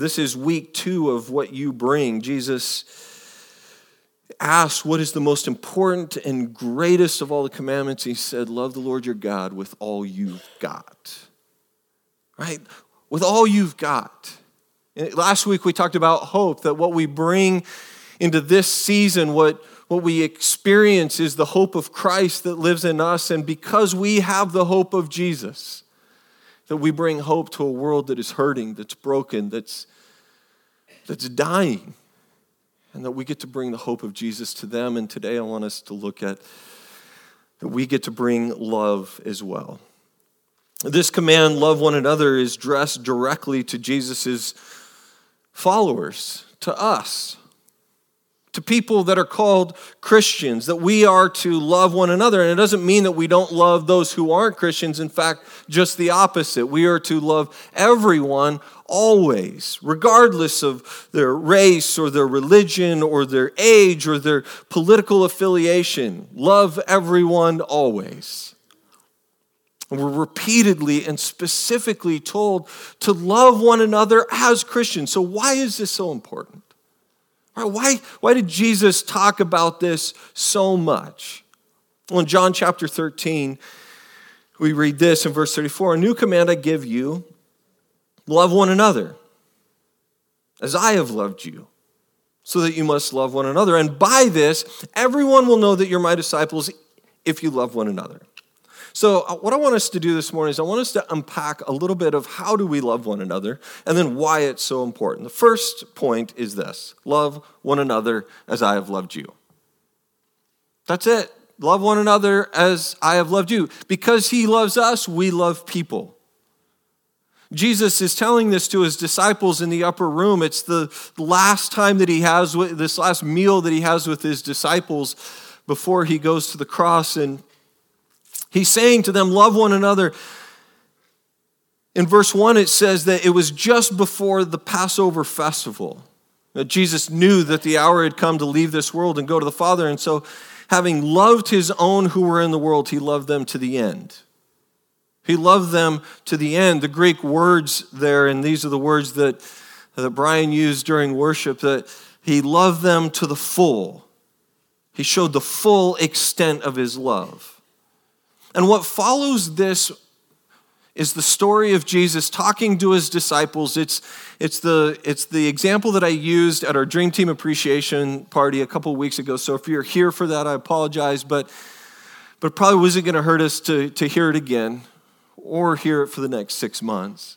This is week two of what you bring. Jesus asked, What is the most important and greatest of all the commandments? He said, Love the Lord your God with all you've got. Right? With all you've got. Last week we talked about hope, that what we bring into this season, what, what we experience is the hope of Christ that lives in us. And because we have the hope of Jesus, that we bring hope to a world that is hurting, that's broken, that's, that's dying, and that we get to bring the hope of Jesus to them. And today I want us to look at that we get to bring love as well. This command, love one another, is addressed directly to Jesus' followers, to us, to people that are called Christians, that we are to love one another. And it doesn't mean that we don't love those who aren't Christians. In fact, just the opposite. We are to love everyone always, regardless of their race or their religion or their age or their political affiliation. Love everyone always. And we're repeatedly and specifically told to love one another as Christians. So, why is this so important? Why, why did Jesus talk about this so much? Well, in John chapter 13, we read this in verse 34 A new command I give you love one another as I have loved you, so that you must love one another. And by this, everyone will know that you're my disciples if you love one another. So, uh, what I want us to do this morning is I want us to unpack a little bit of how do we love one another and then why it's so important. The first point is this love one another as I have loved you. That's it. Love one another as I have loved you. Because he loves us, we love people. Jesus is telling this to his disciples in the upper room. It's the last time that he has, this last meal that he has with his disciples before he goes to the cross. And He's saying to them, Love one another. In verse 1, it says that it was just before the Passover festival that Jesus knew that the hour had come to leave this world and go to the Father. And so, having loved his own who were in the world, he loved them to the end. He loved them to the end. The Greek words there, and these are the words that, that Brian used during worship, that he loved them to the full. He showed the full extent of his love. And what follows this is the story of Jesus talking to his disciples. It's, it's, the, it's the example that I used at our Dream Team appreciation party a couple weeks ago. So if you're here for that, I apologize, but, but probably wasn't going to hurt us to, to hear it again or hear it for the next six months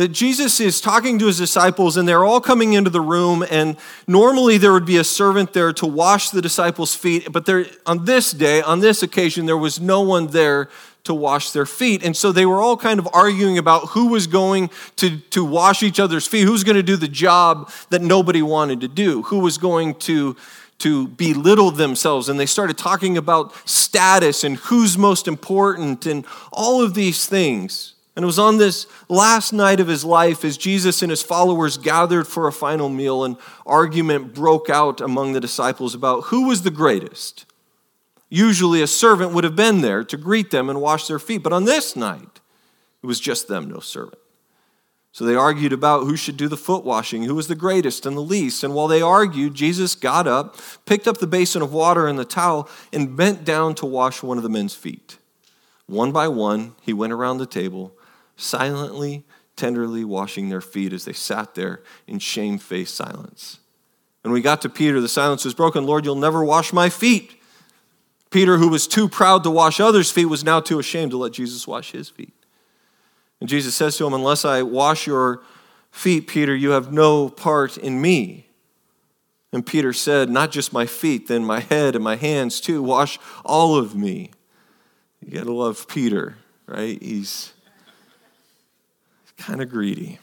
that Jesus is talking to his disciples, and they're all coming into the room. And normally there would be a servant there to wash the disciples' feet, but there, on this day, on this occasion, there was no one there to wash their feet. And so they were all kind of arguing about who was going to, to wash each other's feet, who's going to do the job that nobody wanted to do, who was going to to belittle themselves and they started talking about status and who's most important and all of these things. And it was on this last night of his life as Jesus and his followers gathered for a final meal, an argument broke out among the disciples about who was the greatest. Usually, a servant would have been there to greet them and wash their feet, but on this night, it was just them, no servant. So they argued about who should do the foot washing, who was the greatest and the least. And while they argued, Jesus got up, picked up the basin of water and the towel, and bent down to wash one of the men's feet. One by one, he went around the table silently, tenderly washing their feet as they sat there in shamefaced silence. When we got to Peter, the silence was broken. Lord, you'll never wash my feet. Peter, who was too proud to wash others' feet, was now too ashamed to let Jesus wash his feet. And Jesus says to him, Unless I wash your feet, Peter, you have no part in me. And Peter said, Not just my feet, then my head and my hands too. Wash all of me. You got to love Peter, right? He's kind of greedy.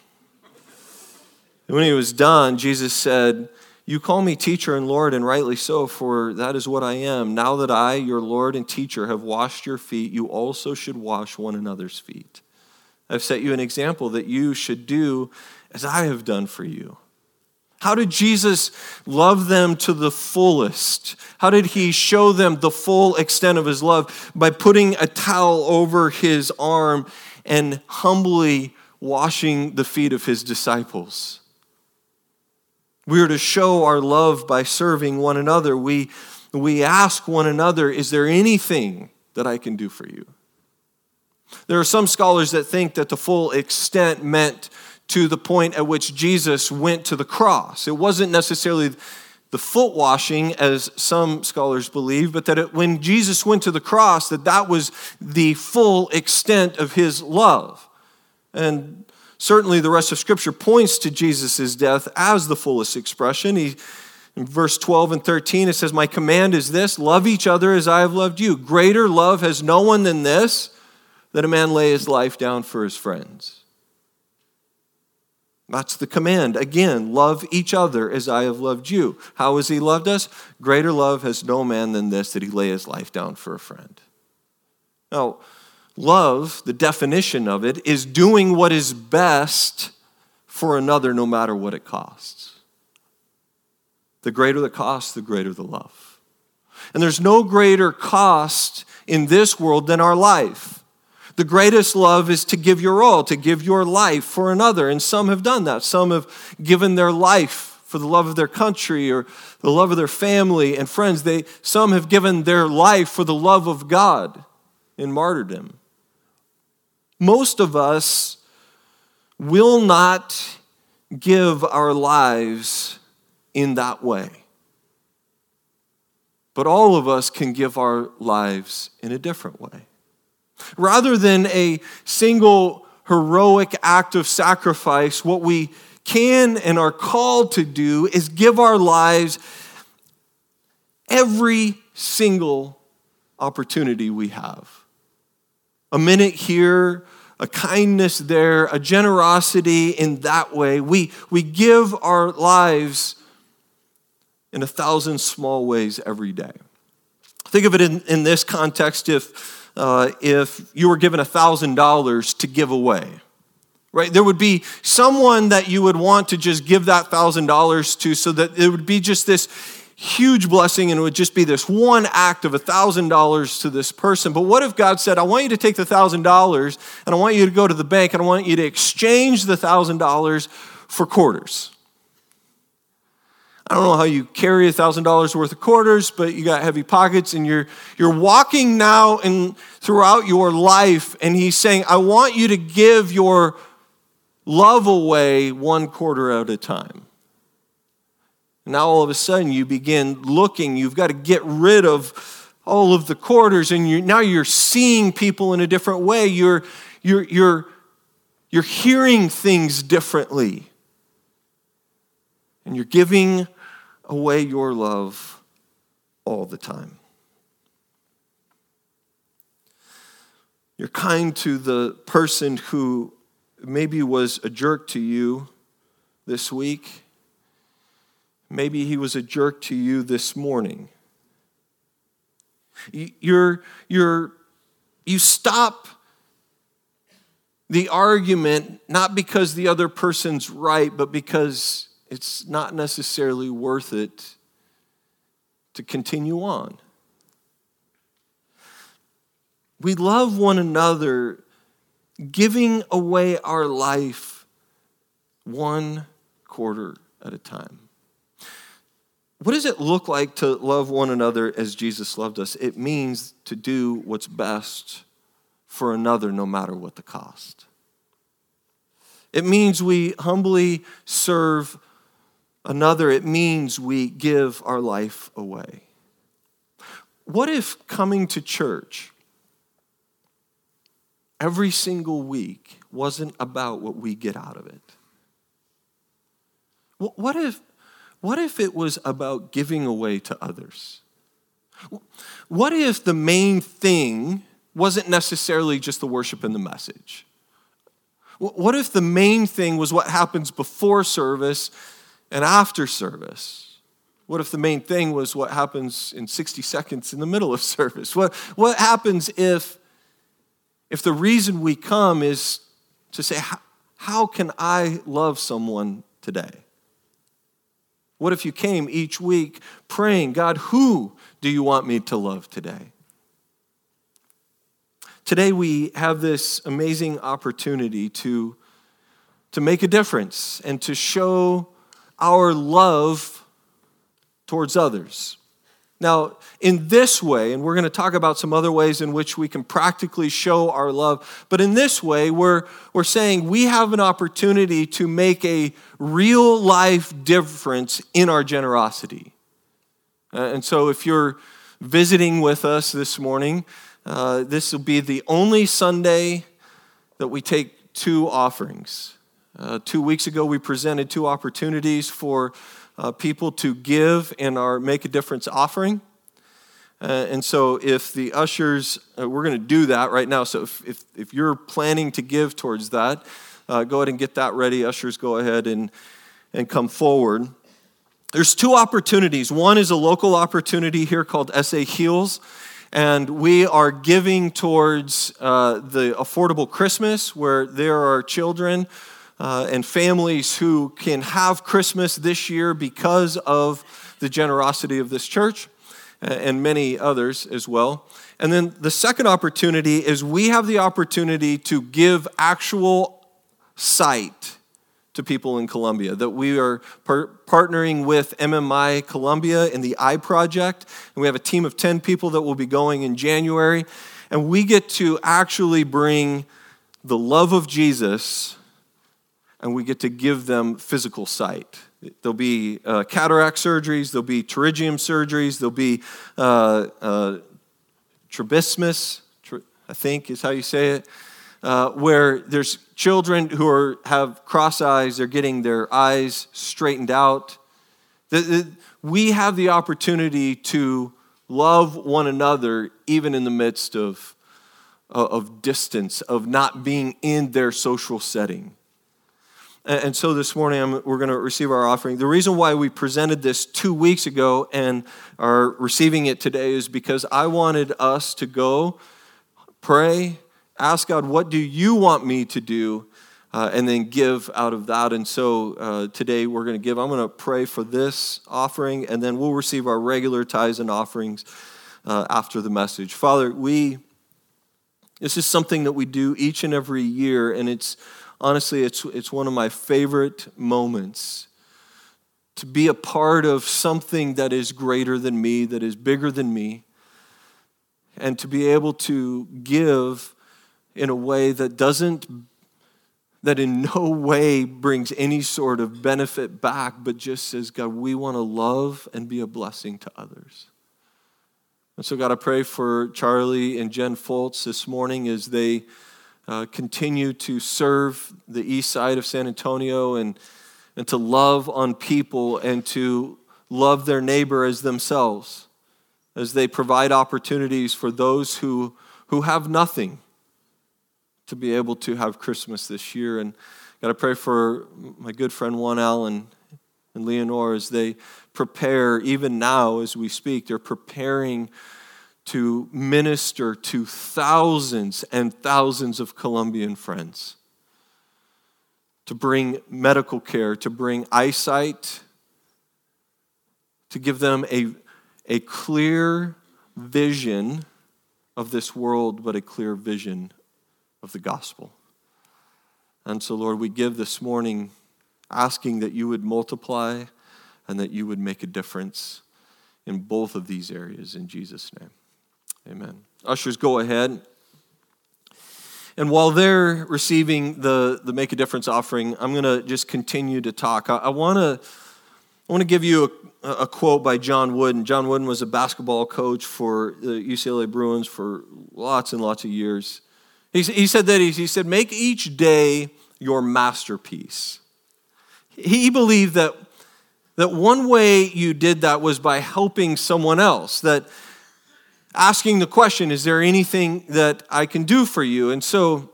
And when he was done, Jesus said, You call me teacher and Lord, and rightly so, for that is what I am. Now that I, your Lord and teacher, have washed your feet, you also should wash one another's feet. I've set you an example that you should do as I have done for you. How did Jesus love them to the fullest? How did he show them the full extent of his love? By putting a towel over his arm and humbly washing the feet of his disciples. We are to show our love by serving one another. We, we ask one another, Is there anything that I can do for you? There are some scholars that think that the full extent meant to the point at which Jesus went to the cross. It wasn't necessarily the foot washing as some scholars believe but that it, when jesus went to the cross that that was the full extent of his love and certainly the rest of scripture points to jesus' death as the fullest expression he in verse 12 and 13 it says my command is this love each other as i have loved you greater love has no one than this that a man lay his life down for his friends that's the command. Again, love each other as I have loved you. How has he loved us? Greater love has no man than this, that he lay his life down for a friend. Now, love, the definition of it, is doing what is best for another no matter what it costs. The greater the cost, the greater the love. And there's no greater cost in this world than our life. The greatest love is to give your all, to give your life for another. And some have done that. Some have given their life for the love of their country or the love of their family and friends. They, some have given their life for the love of God in martyrdom. Most of us will not give our lives in that way. But all of us can give our lives in a different way. Rather than a single heroic act of sacrifice, what we can and are called to do is give our lives every single opportunity we have. A minute here, a kindness there, a generosity in that way. We, we give our lives in a thousand small ways every day. Think of it in, in this context if uh, if you were given $1,000 to give away. Right? There would be someone that you would want to just give that $1,000 to so that it would be just this huge blessing and it would just be this one act of $1,000 to this person. But what if God said, I want you to take the $1,000 and I want you to go to the bank and I want you to exchange the $1,000 for quarters? I don't know how you carry $1,000 worth of quarters, but you got heavy pockets and you're, you're walking now and throughout your life. And he's saying, I want you to give your love away one quarter at a time. Now all of a sudden you begin looking, you've got to get rid of all of the quarters and you, now you're seeing people in a different way. You're, you're, you're, you're hearing things differently. And you're giving away your love all the time. You're kind to the person who maybe was a jerk to you this week. Maybe he was a jerk to you this morning. You're, you're, you stop the argument not because the other person's right, but because it's not necessarily worth it to continue on. We love one another, giving away our life one quarter at a time. What does it look like to love one another as Jesus loved us? It means to do what's best for another, no matter what the cost. It means we humbly serve Another, it means we give our life away. What if coming to church every single week wasn't about what we get out of it? What if, what if it was about giving away to others? What if the main thing wasn't necessarily just the worship and the message? What if the main thing was what happens before service and after service? What if the main thing was what happens in 60 seconds in the middle of service? What, what happens if, if the reason we come is to say, How can I love someone today? What if you came each week praying, God, who do you want me to love today? Today we have this amazing opportunity to to make a difference and to show our love towards others. Now, in this way, and we're going to talk about some other ways in which we can practically show our love, but in this way, we're, we're saying we have an opportunity to make a real life difference in our generosity. Uh, and so, if you're visiting with us this morning, uh, this will be the only Sunday that we take two offerings. Uh, two weeks ago, we presented two opportunities for uh, people to give in our Make a Difference offering. Uh, and so, if the ushers, uh, we're going to do that right now. So, if, if, if you're planning to give towards that, uh, go ahead and get that ready. Ushers, go ahead and, and come forward. There's two opportunities. One is a local opportunity here called SA Heals, and we are giving towards uh, the Affordable Christmas, where there are children uh, and families who can have Christmas this year because of the generosity of this church and many others as well. And then the second opportunity is we have the opportunity to give actual sight to people in Colombia, that we are par- partnering with MMI Colombia in the Eye Project. And we have a team of 10 people that will be going in January. And we get to actually bring the love of Jesus and we get to give them physical sight. There'll be uh, cataract surgeries, there'll be pterygium surgeries, there'll be uh, uh, I think is how you say it, uh, where there's children who are, have cross eyes, they're getting their eyes straightened out. The, the, we have the opportunity to love one another even in the midst of, of distance, of not being in their social setting. And so this morning I'm, we're going to receive our offering. The reason why we presented this two weeks ago and are receiving it today is because I wanted us to go pray, ask God, what do you want me to do? Uh, and then give out of that. And so uh, today we're going to give. I'm going to pray for this offering, and then we'll receive our regular tithes and offerings uh, after the message. Father, we. This is something that we do each and every year, and it's honestly, it's, it's one of my favorite moments to be a part of something that is greater than me, that is bigger than me, and to be able to give in a way that doesn't, that in no way brings any sort of benefit back, but just says, God, we want to love and be a blessing to others. And so, God, I pray for Charlie and Jen Foltz this morning as they uh, continue to serve the east side of San Antonio and, and to love on people and to love their neighbor as themselves as they provide opportunities for those who, who have nothing to be able to have Christmas this year. And got to pray for my good friend Juan Allen and Leonore as they prepare, even now as we speak, they're preparing to minister to thousands and thousands of Colombian friends, to bring medical care, to bring eyesight, to give them a, a clear vision of this world, but a clear vision of the gospel. And so, Lord, we give this morning asking that you would multiply and that you would make a difference in both of these areas in Jesus' name. Amen. Ushers, go ahead. And while they're receiving the, the Make a Difference offering, I'm going to just continue to talk. I, I want to I want to give you a, a, quote by John Wooden. John Wooden was a basketball coach for the UCLA Bruins for lots and lots of years. He, he said that he, he said, make each day your masterpiece. He believed that, that one way you did that was by helping someone else, that asking the question, Is there anything that I can do for you? And so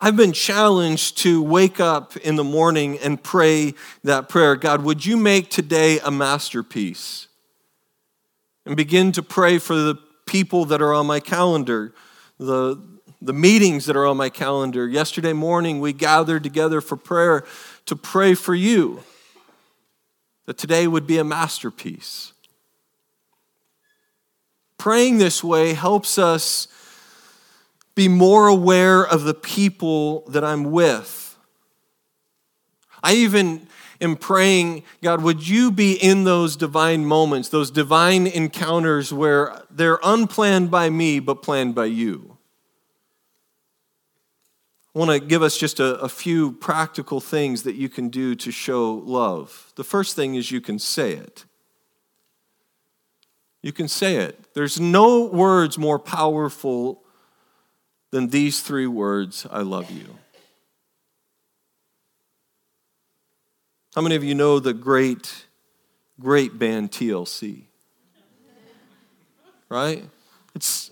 I've been challenged to wake up in the morning and pray that prayer God, would you make today a masterpiece? And begin to pray for the people that are on my calendar, the, the meetings that are on my calendar. Yesterday morning, we gathered together for prayer to pray for you, that today would be a masterpiece. Praying this way helps us be more aware of the people that I'm with, I even am praying, God, would you be in those divine moments, those divine encounters where they're unplanned by me, but planned by you? I want to give us just a, a, few practical things that you can do to show love. The first thing is you can say it. You can say it. There's no words more powerful than these three words I love you. How many of you know the great, great band TLC? Right? It's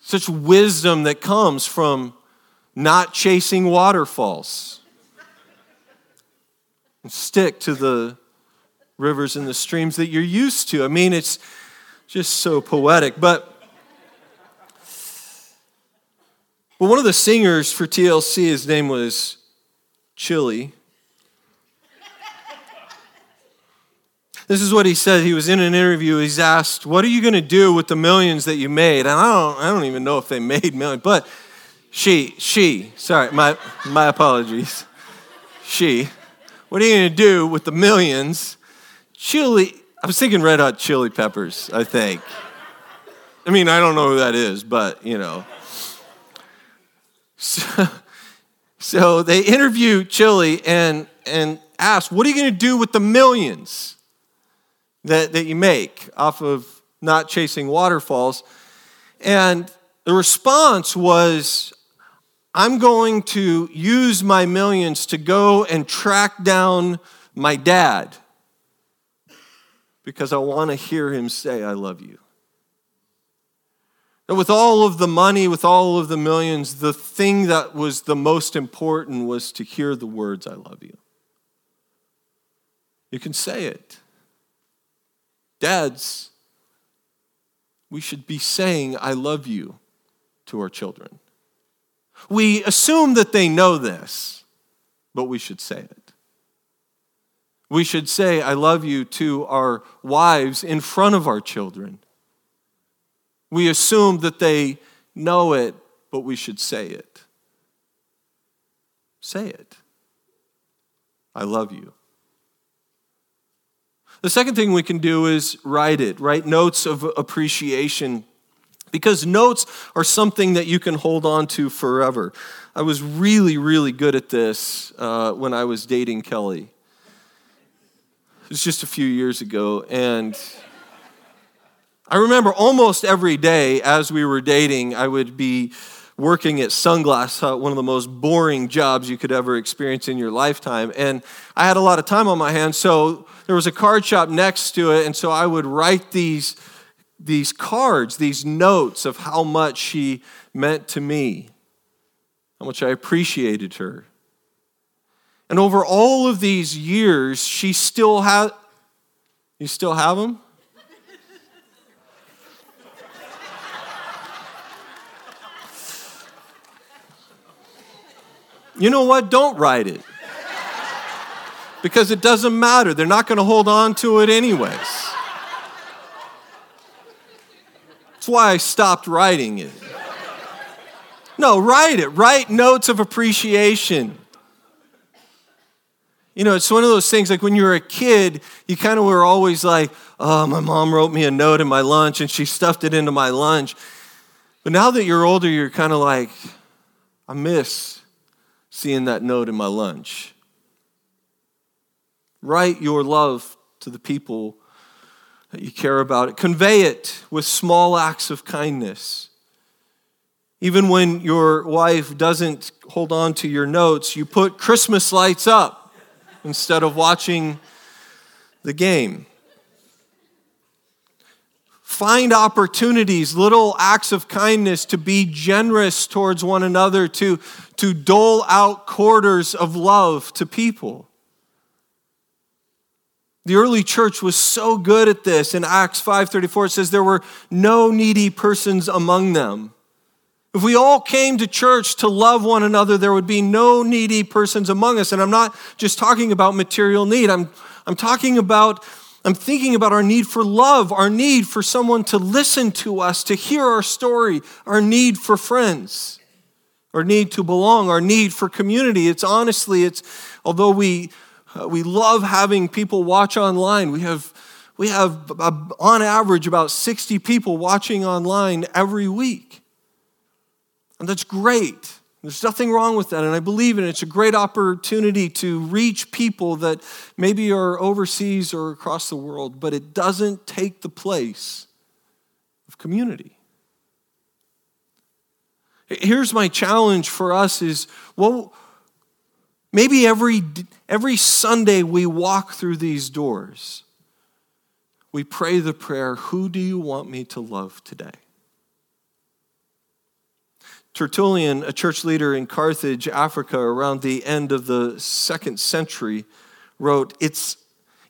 such wisdom that comes from not chasing waterfalls. Stick to the rivers and the streams that you're used to. I mean, it's just so poetic. But, but one of the singers for TLC, his name was Chili. This is what he said. He was in an interview. He's asked, What are you going to do with the millions that you made? And I don't, I don't even know if they made millions, but she, she, sorry, my, my apologies. She, what are you going to do with the millions Chili, I was thinking Red Hot Chili Peppers, I think. I mean, I don't know who that is, but you know. So, so they interview Chili and, and ask, What are you going to do with the millions that, that you make off of not chasing waterfalls? And the response was, I'm going to use my millions to go and track down my dad because I want to hear him say, I love you. And with all of the money, with all of the millions, the thing that was the most important was to hear the words, I love you. You can say it. Dads, we should be saying, I love you to our children. We assume that they know this, but we should say it. We should say, I love you to our wives in front of our children. We assume that they know it, but we should say it. Say it. I love you. The second thing we can do is write it, write notes of appreciation, because notes are something that you can hold on to forever. I was really, really good at this uh, when I was dating Kelly was just a few years ago, and I remember almost every day as we were dating, I would be working at Sunglass Hut, one of the most boring jobs you could ever experience in your lifetime. And I had a lot of time on my hands, so there was a card shop next to it, and so I would write these, these cards, these notes of how much she meant to me, how much I appreciated her. And over all of these years, she still has. You still have them? You know what? Don't write it. Because it doesn't matter. They're not going to hold on to it anyways. That's why I stopped writing it. No, write it. Write notes of appreciation. You know, it's one of those things like when you were a kid, you kind of were always like, oh, my mom wrote me a note in my lunch and she stuffed it into my lunch. But now that you're older, you're kind of like, I miss seeing that note in my lunch. Write your love to the people that you care about. Convey it with small acts of kindness. Even when your wife doesn't hold on to your notes, you put Christmas lights up instead of watching the game. Find opportunities, little acts of kindness to be generous towards one another, to, to dole out quarters of love to people. The early church was so good at this. In Acts 5:34 it says there were no needy persons among them. If we all came to church to love one another, there would be no needy persons among us. And I'm not just talking about material need, I'm, I'm talking about, I'm thinking about our need for love, our need for someone to listen to us, to hear our story, our need for friends. our need to belong, our need for community. It's honestly, it's although we uh, we love having people watch online. We have we have uh, on average about 60 people watching online every week. And that's great. There's nothing wrong with that, and I believe in it. It's a great opportunity to reach people that maybe are overseas or across the world, but it doesn't take the place of community. Here's my challenge for us is well, maybe every, every Sunday we walk through these doors, we pray the prayer, Who do you want me to love today? Tertullian, a church leader in Carthage, Africa, around the end of the second century, wrote, it's,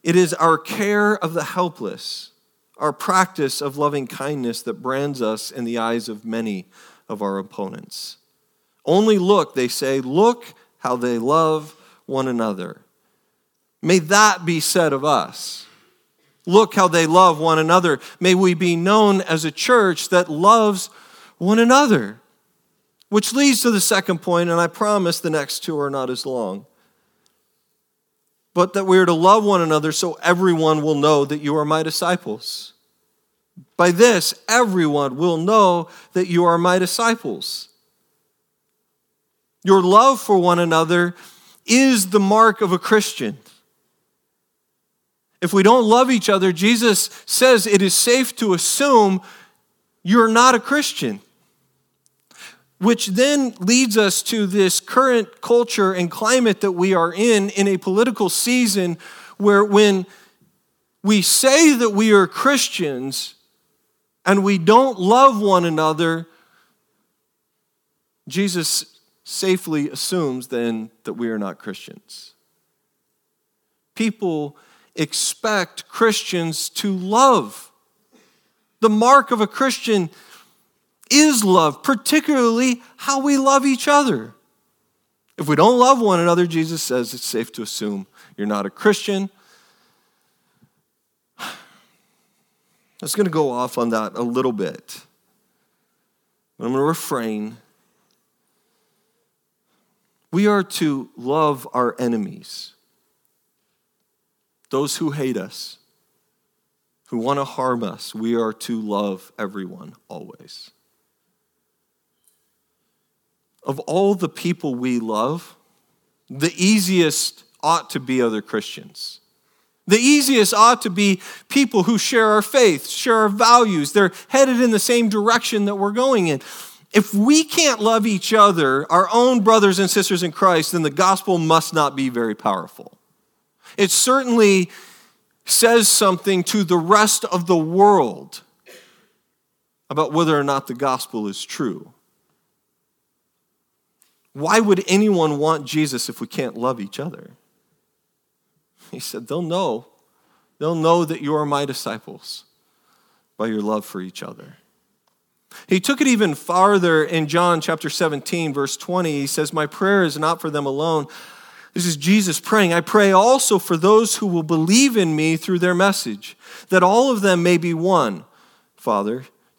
It is our care of the helpless, our practice of loving kindness that brands us in the eyes of many of our opponents. Only look, they say, look how they love one another. May that be said of us. Look how they love one another. May we be known as a church that loves one another. Which leads to the second point, and I promise the next two are not as long. But that we are to love one another so everyone will know that you are my disciples. By this, everyone will know that you are my disciples. Your love for one another is the mark of a Christian. If we don't love each other, Jesus says it is safe to assume you're not a Christian which then leads us to this current culture and climate that we are in, in a political season where when we say that we are Christians and we don't love one another, Jesus safely assumes then that we are not Christians. People expect Christians to love. The mark of a Christian is love, particularly how we love each other. If we don't love one another, Jesus says it's safe to assume you're not a Christian. I was going to go off on that a little bit. But I'm going to refrain. We are to love our enemies, those who hate us, who want to harm us. We are to love everyone always of all the people we love, the easiest ought to be other Christians. The easiest ought to be people who share our faith, share our values. They're headed in the same direction that we're going in. If we can't love each other, our own brothers and sisters in Christ, then the gospel must not be very powerful. It certainly says something to the rest of the world about whether or not the gospel is true. Why would anyone want Jesus if we can't love each other? He said, They'll know. They'll know that you are my disciples by your love for each other. He took it even farther in John chapter 17, verse 20. He says, My prayer is not for them alone. This is Jesus praying. I pray also for those who will believe in me through their message, that all of them may be one, Father,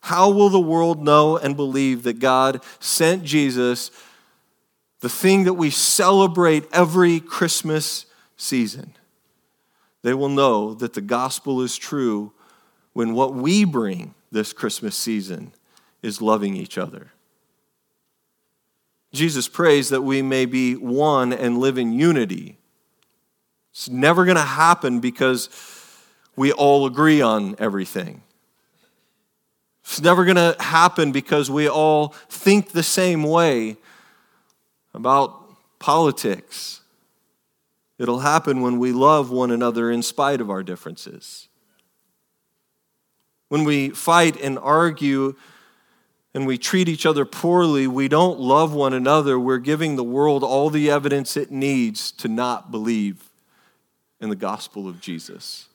How will the world know and believe that God sent Jesus, the thing that we celebrate every Christmas season? They will know that the gospel is true when what we bring this Christmas season is loving each other. Jesus prays that we may be one and live in unity. It's never going to happen because we all agree on everything. It's never going to happen because we all think the same way about politics. It'll happen when we love one another in spite of our differences. When we fight and argue and we treat each other poorly, we don't love one another, we're giving the world all the evidence it needs to not believe in the gospel of Jesus.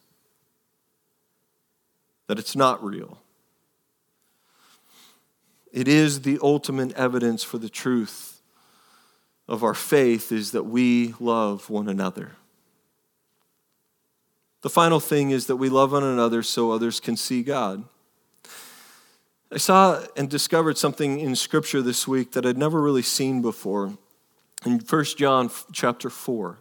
That it's not real. It is the ultimate evidence for the truth of our faith is that we love one another. The final thing is that we love one another so others can see God. I saw and discovered something in Scripture this week that I'd never really seen before. In 1 John chapter 4,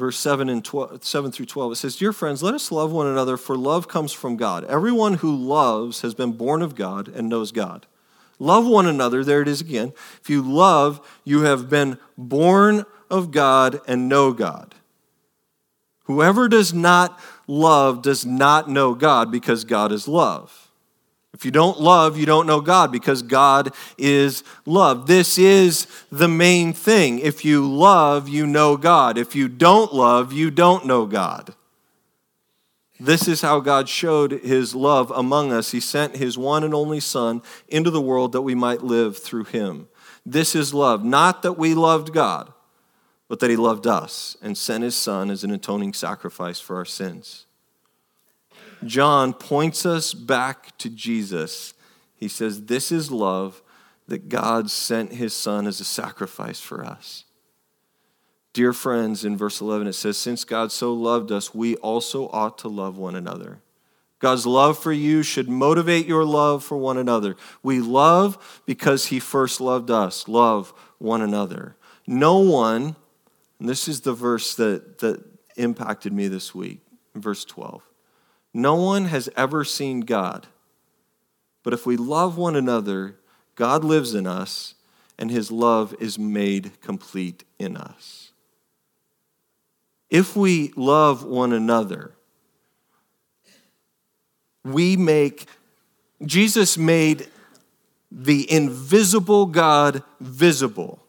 verse 7, and 12, 7 through 12, it says, Dear friends, let us love one another, for love comes from God. Everyone who loves has been born of God and knows God. Love one another, there it is again. If you love, you have been born of God and know God. Whoever does not love does not know God because God is love. If you don't love, you don't know God because God is love. This is the main thing. If you love, you know God. If you don't love, you don't know God. This is how God showed his love among us. He sent his one and only Son into the world that we might live through him. This is love. Not that we loved God, but that he loved us and sent his Son as an atoning sacrifice for our sins. John points us back to Jesus. He says, This is love that God sent his Son as a sacrifice for us. Dear friends, in verse 11, it says, Since God so loved us, we also ought to love one another. God's love for you should motivate your love for one another. We love because he first loved us. Love one another. No one, and this is the verse that, that impacted me this week, verse 12. No one has ever seen God. But if we love one another, God lives in us, and his love is made complete in us. If we love one another, we make, Jesus made the invisible God visible.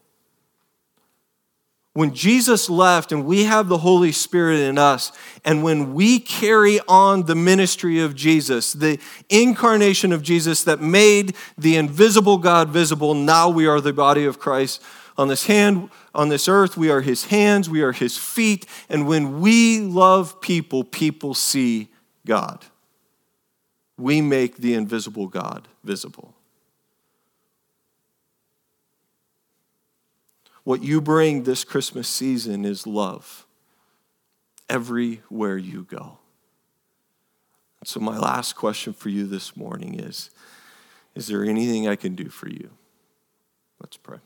When Jesus left and we have the Holy Spirit in us, and when we carry on the ministry of Jesus, the incarnation of Jesus that made the invisible God visible, now we are the body of Christ. On this hand, on this earth, we are his hands, we are his feet, and when we love people, people see God. We make the invisible God visible. What you bring this Christmas season is love everywhere you go. So, my last question for you this morning is Is there anything I can do for you? Let's pray.